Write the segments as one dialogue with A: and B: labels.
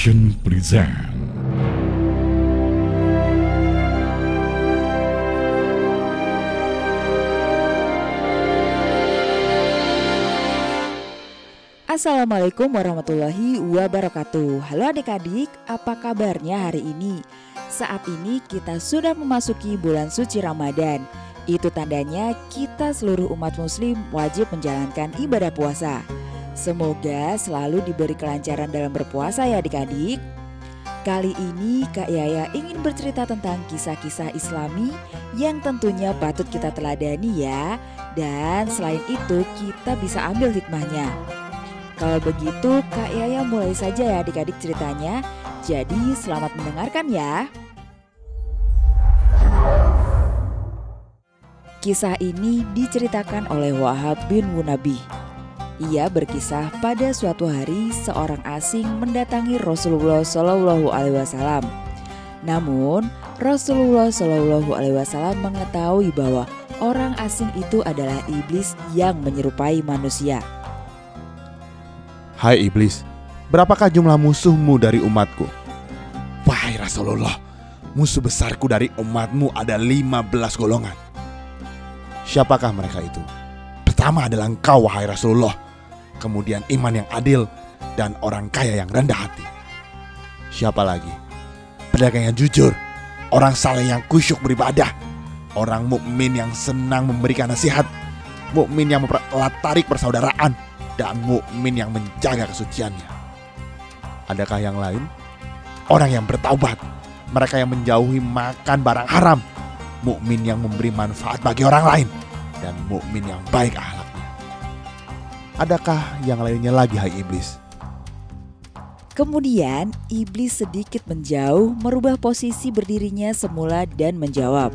A: Present
B: Assalamualaikum warahmatullahi wabarakatuh. Halo adik-adik, apa kabarnya hari ini? Saat ini kita sudah memasuki bulan suci Ramadan. Itu tandanya kita seluruh umat muslim wajib menjalankan ibadah puasa Semoga selalu diberi kelancaran dalam berpuasa ya adik-adik Kali ini Kak Yaya ingin bercerita tentang kisah-kisah islami yang tentunya patut kita teladani ya Dan selain itu kita bisa ambil hikmahnya kalau begitu, Kak Yaya mulai saja ya adik-adik ceritanya. Jadi selamat mendengarkan ya. Kisah ini diceritakan oleh Wahab bin Wunabi. Ia berkisah pada suatu hari seorang asing mendatangi Rasulullah Shallallahu Alaihi Wasallam. Namun Rasulullah Shallallahu Alaihi Wasallam mengetahui bahwa orang asing itu adalah iblis yang menyerupai manusia.
C: Hai iblis, berapakah jumlah musuhmu dari umatku? Wahai Rasulullah, musuh besarku dari umatmu ada 15 golongan. Siapakah mereka itu? Pertama adalah engkau wahai Rasulullah, kemudian iman yang adil dan orang kaya yang rendah hati. Siapa lagi? Pedagang yang jujur, orang saleh yang kusyuk beribadah, orang mukmin yang senang memberikan nasihat, mukmin yang memperlatarik persaudaraan, dan mukmin yang menjaga kesuciannya. Adakah yang lain? Orang yang bertaubat, mereka yang menjauhi makan barang haram, mukmin yang memberi manfaat bagi orang lain, dan mukmin yang baik akhlaknya. Adakah yang lainnya lagi hai iblis?
B: Kemudian iblis sedikit menjauh merubah posisi berdirinya semula dan menjawab.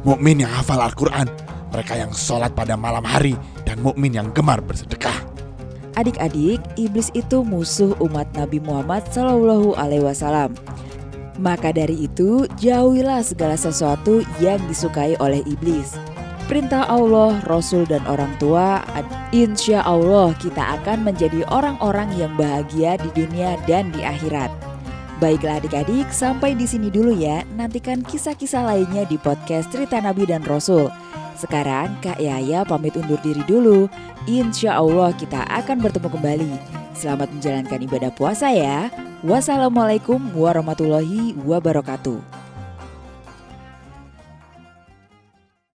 C: Mukmin yang hafal Al-Quran, mereka yang sholat pada malam hari, dan mukmin yang gemar bersedekah.
B: Adik-adik, iblis itu musuh umat Nabi Muhammad Shallallahu Alaihi Wasallam. Maka dari itu, jauhilah segala sesuatu yang disukai oleh iblis. Perintah Allah, Rasul, dan orang tua, insya Allah kita akan menjadi orang-orang yang bahagia di dunia dan di akhirat. Baiklah adik-adik, sampai di sini dulu ya. Nantikan kisah-kisah lainnya di podcast Cerita Nabi dan Rasul. Sekarang Kak Yaya pamit undur diri dulu. Insya Allah kita akan bertemu kembali. Selamat menjalankan ibadah puasa ya. Wassalamualaikum warahmatullahi wabarakatuh.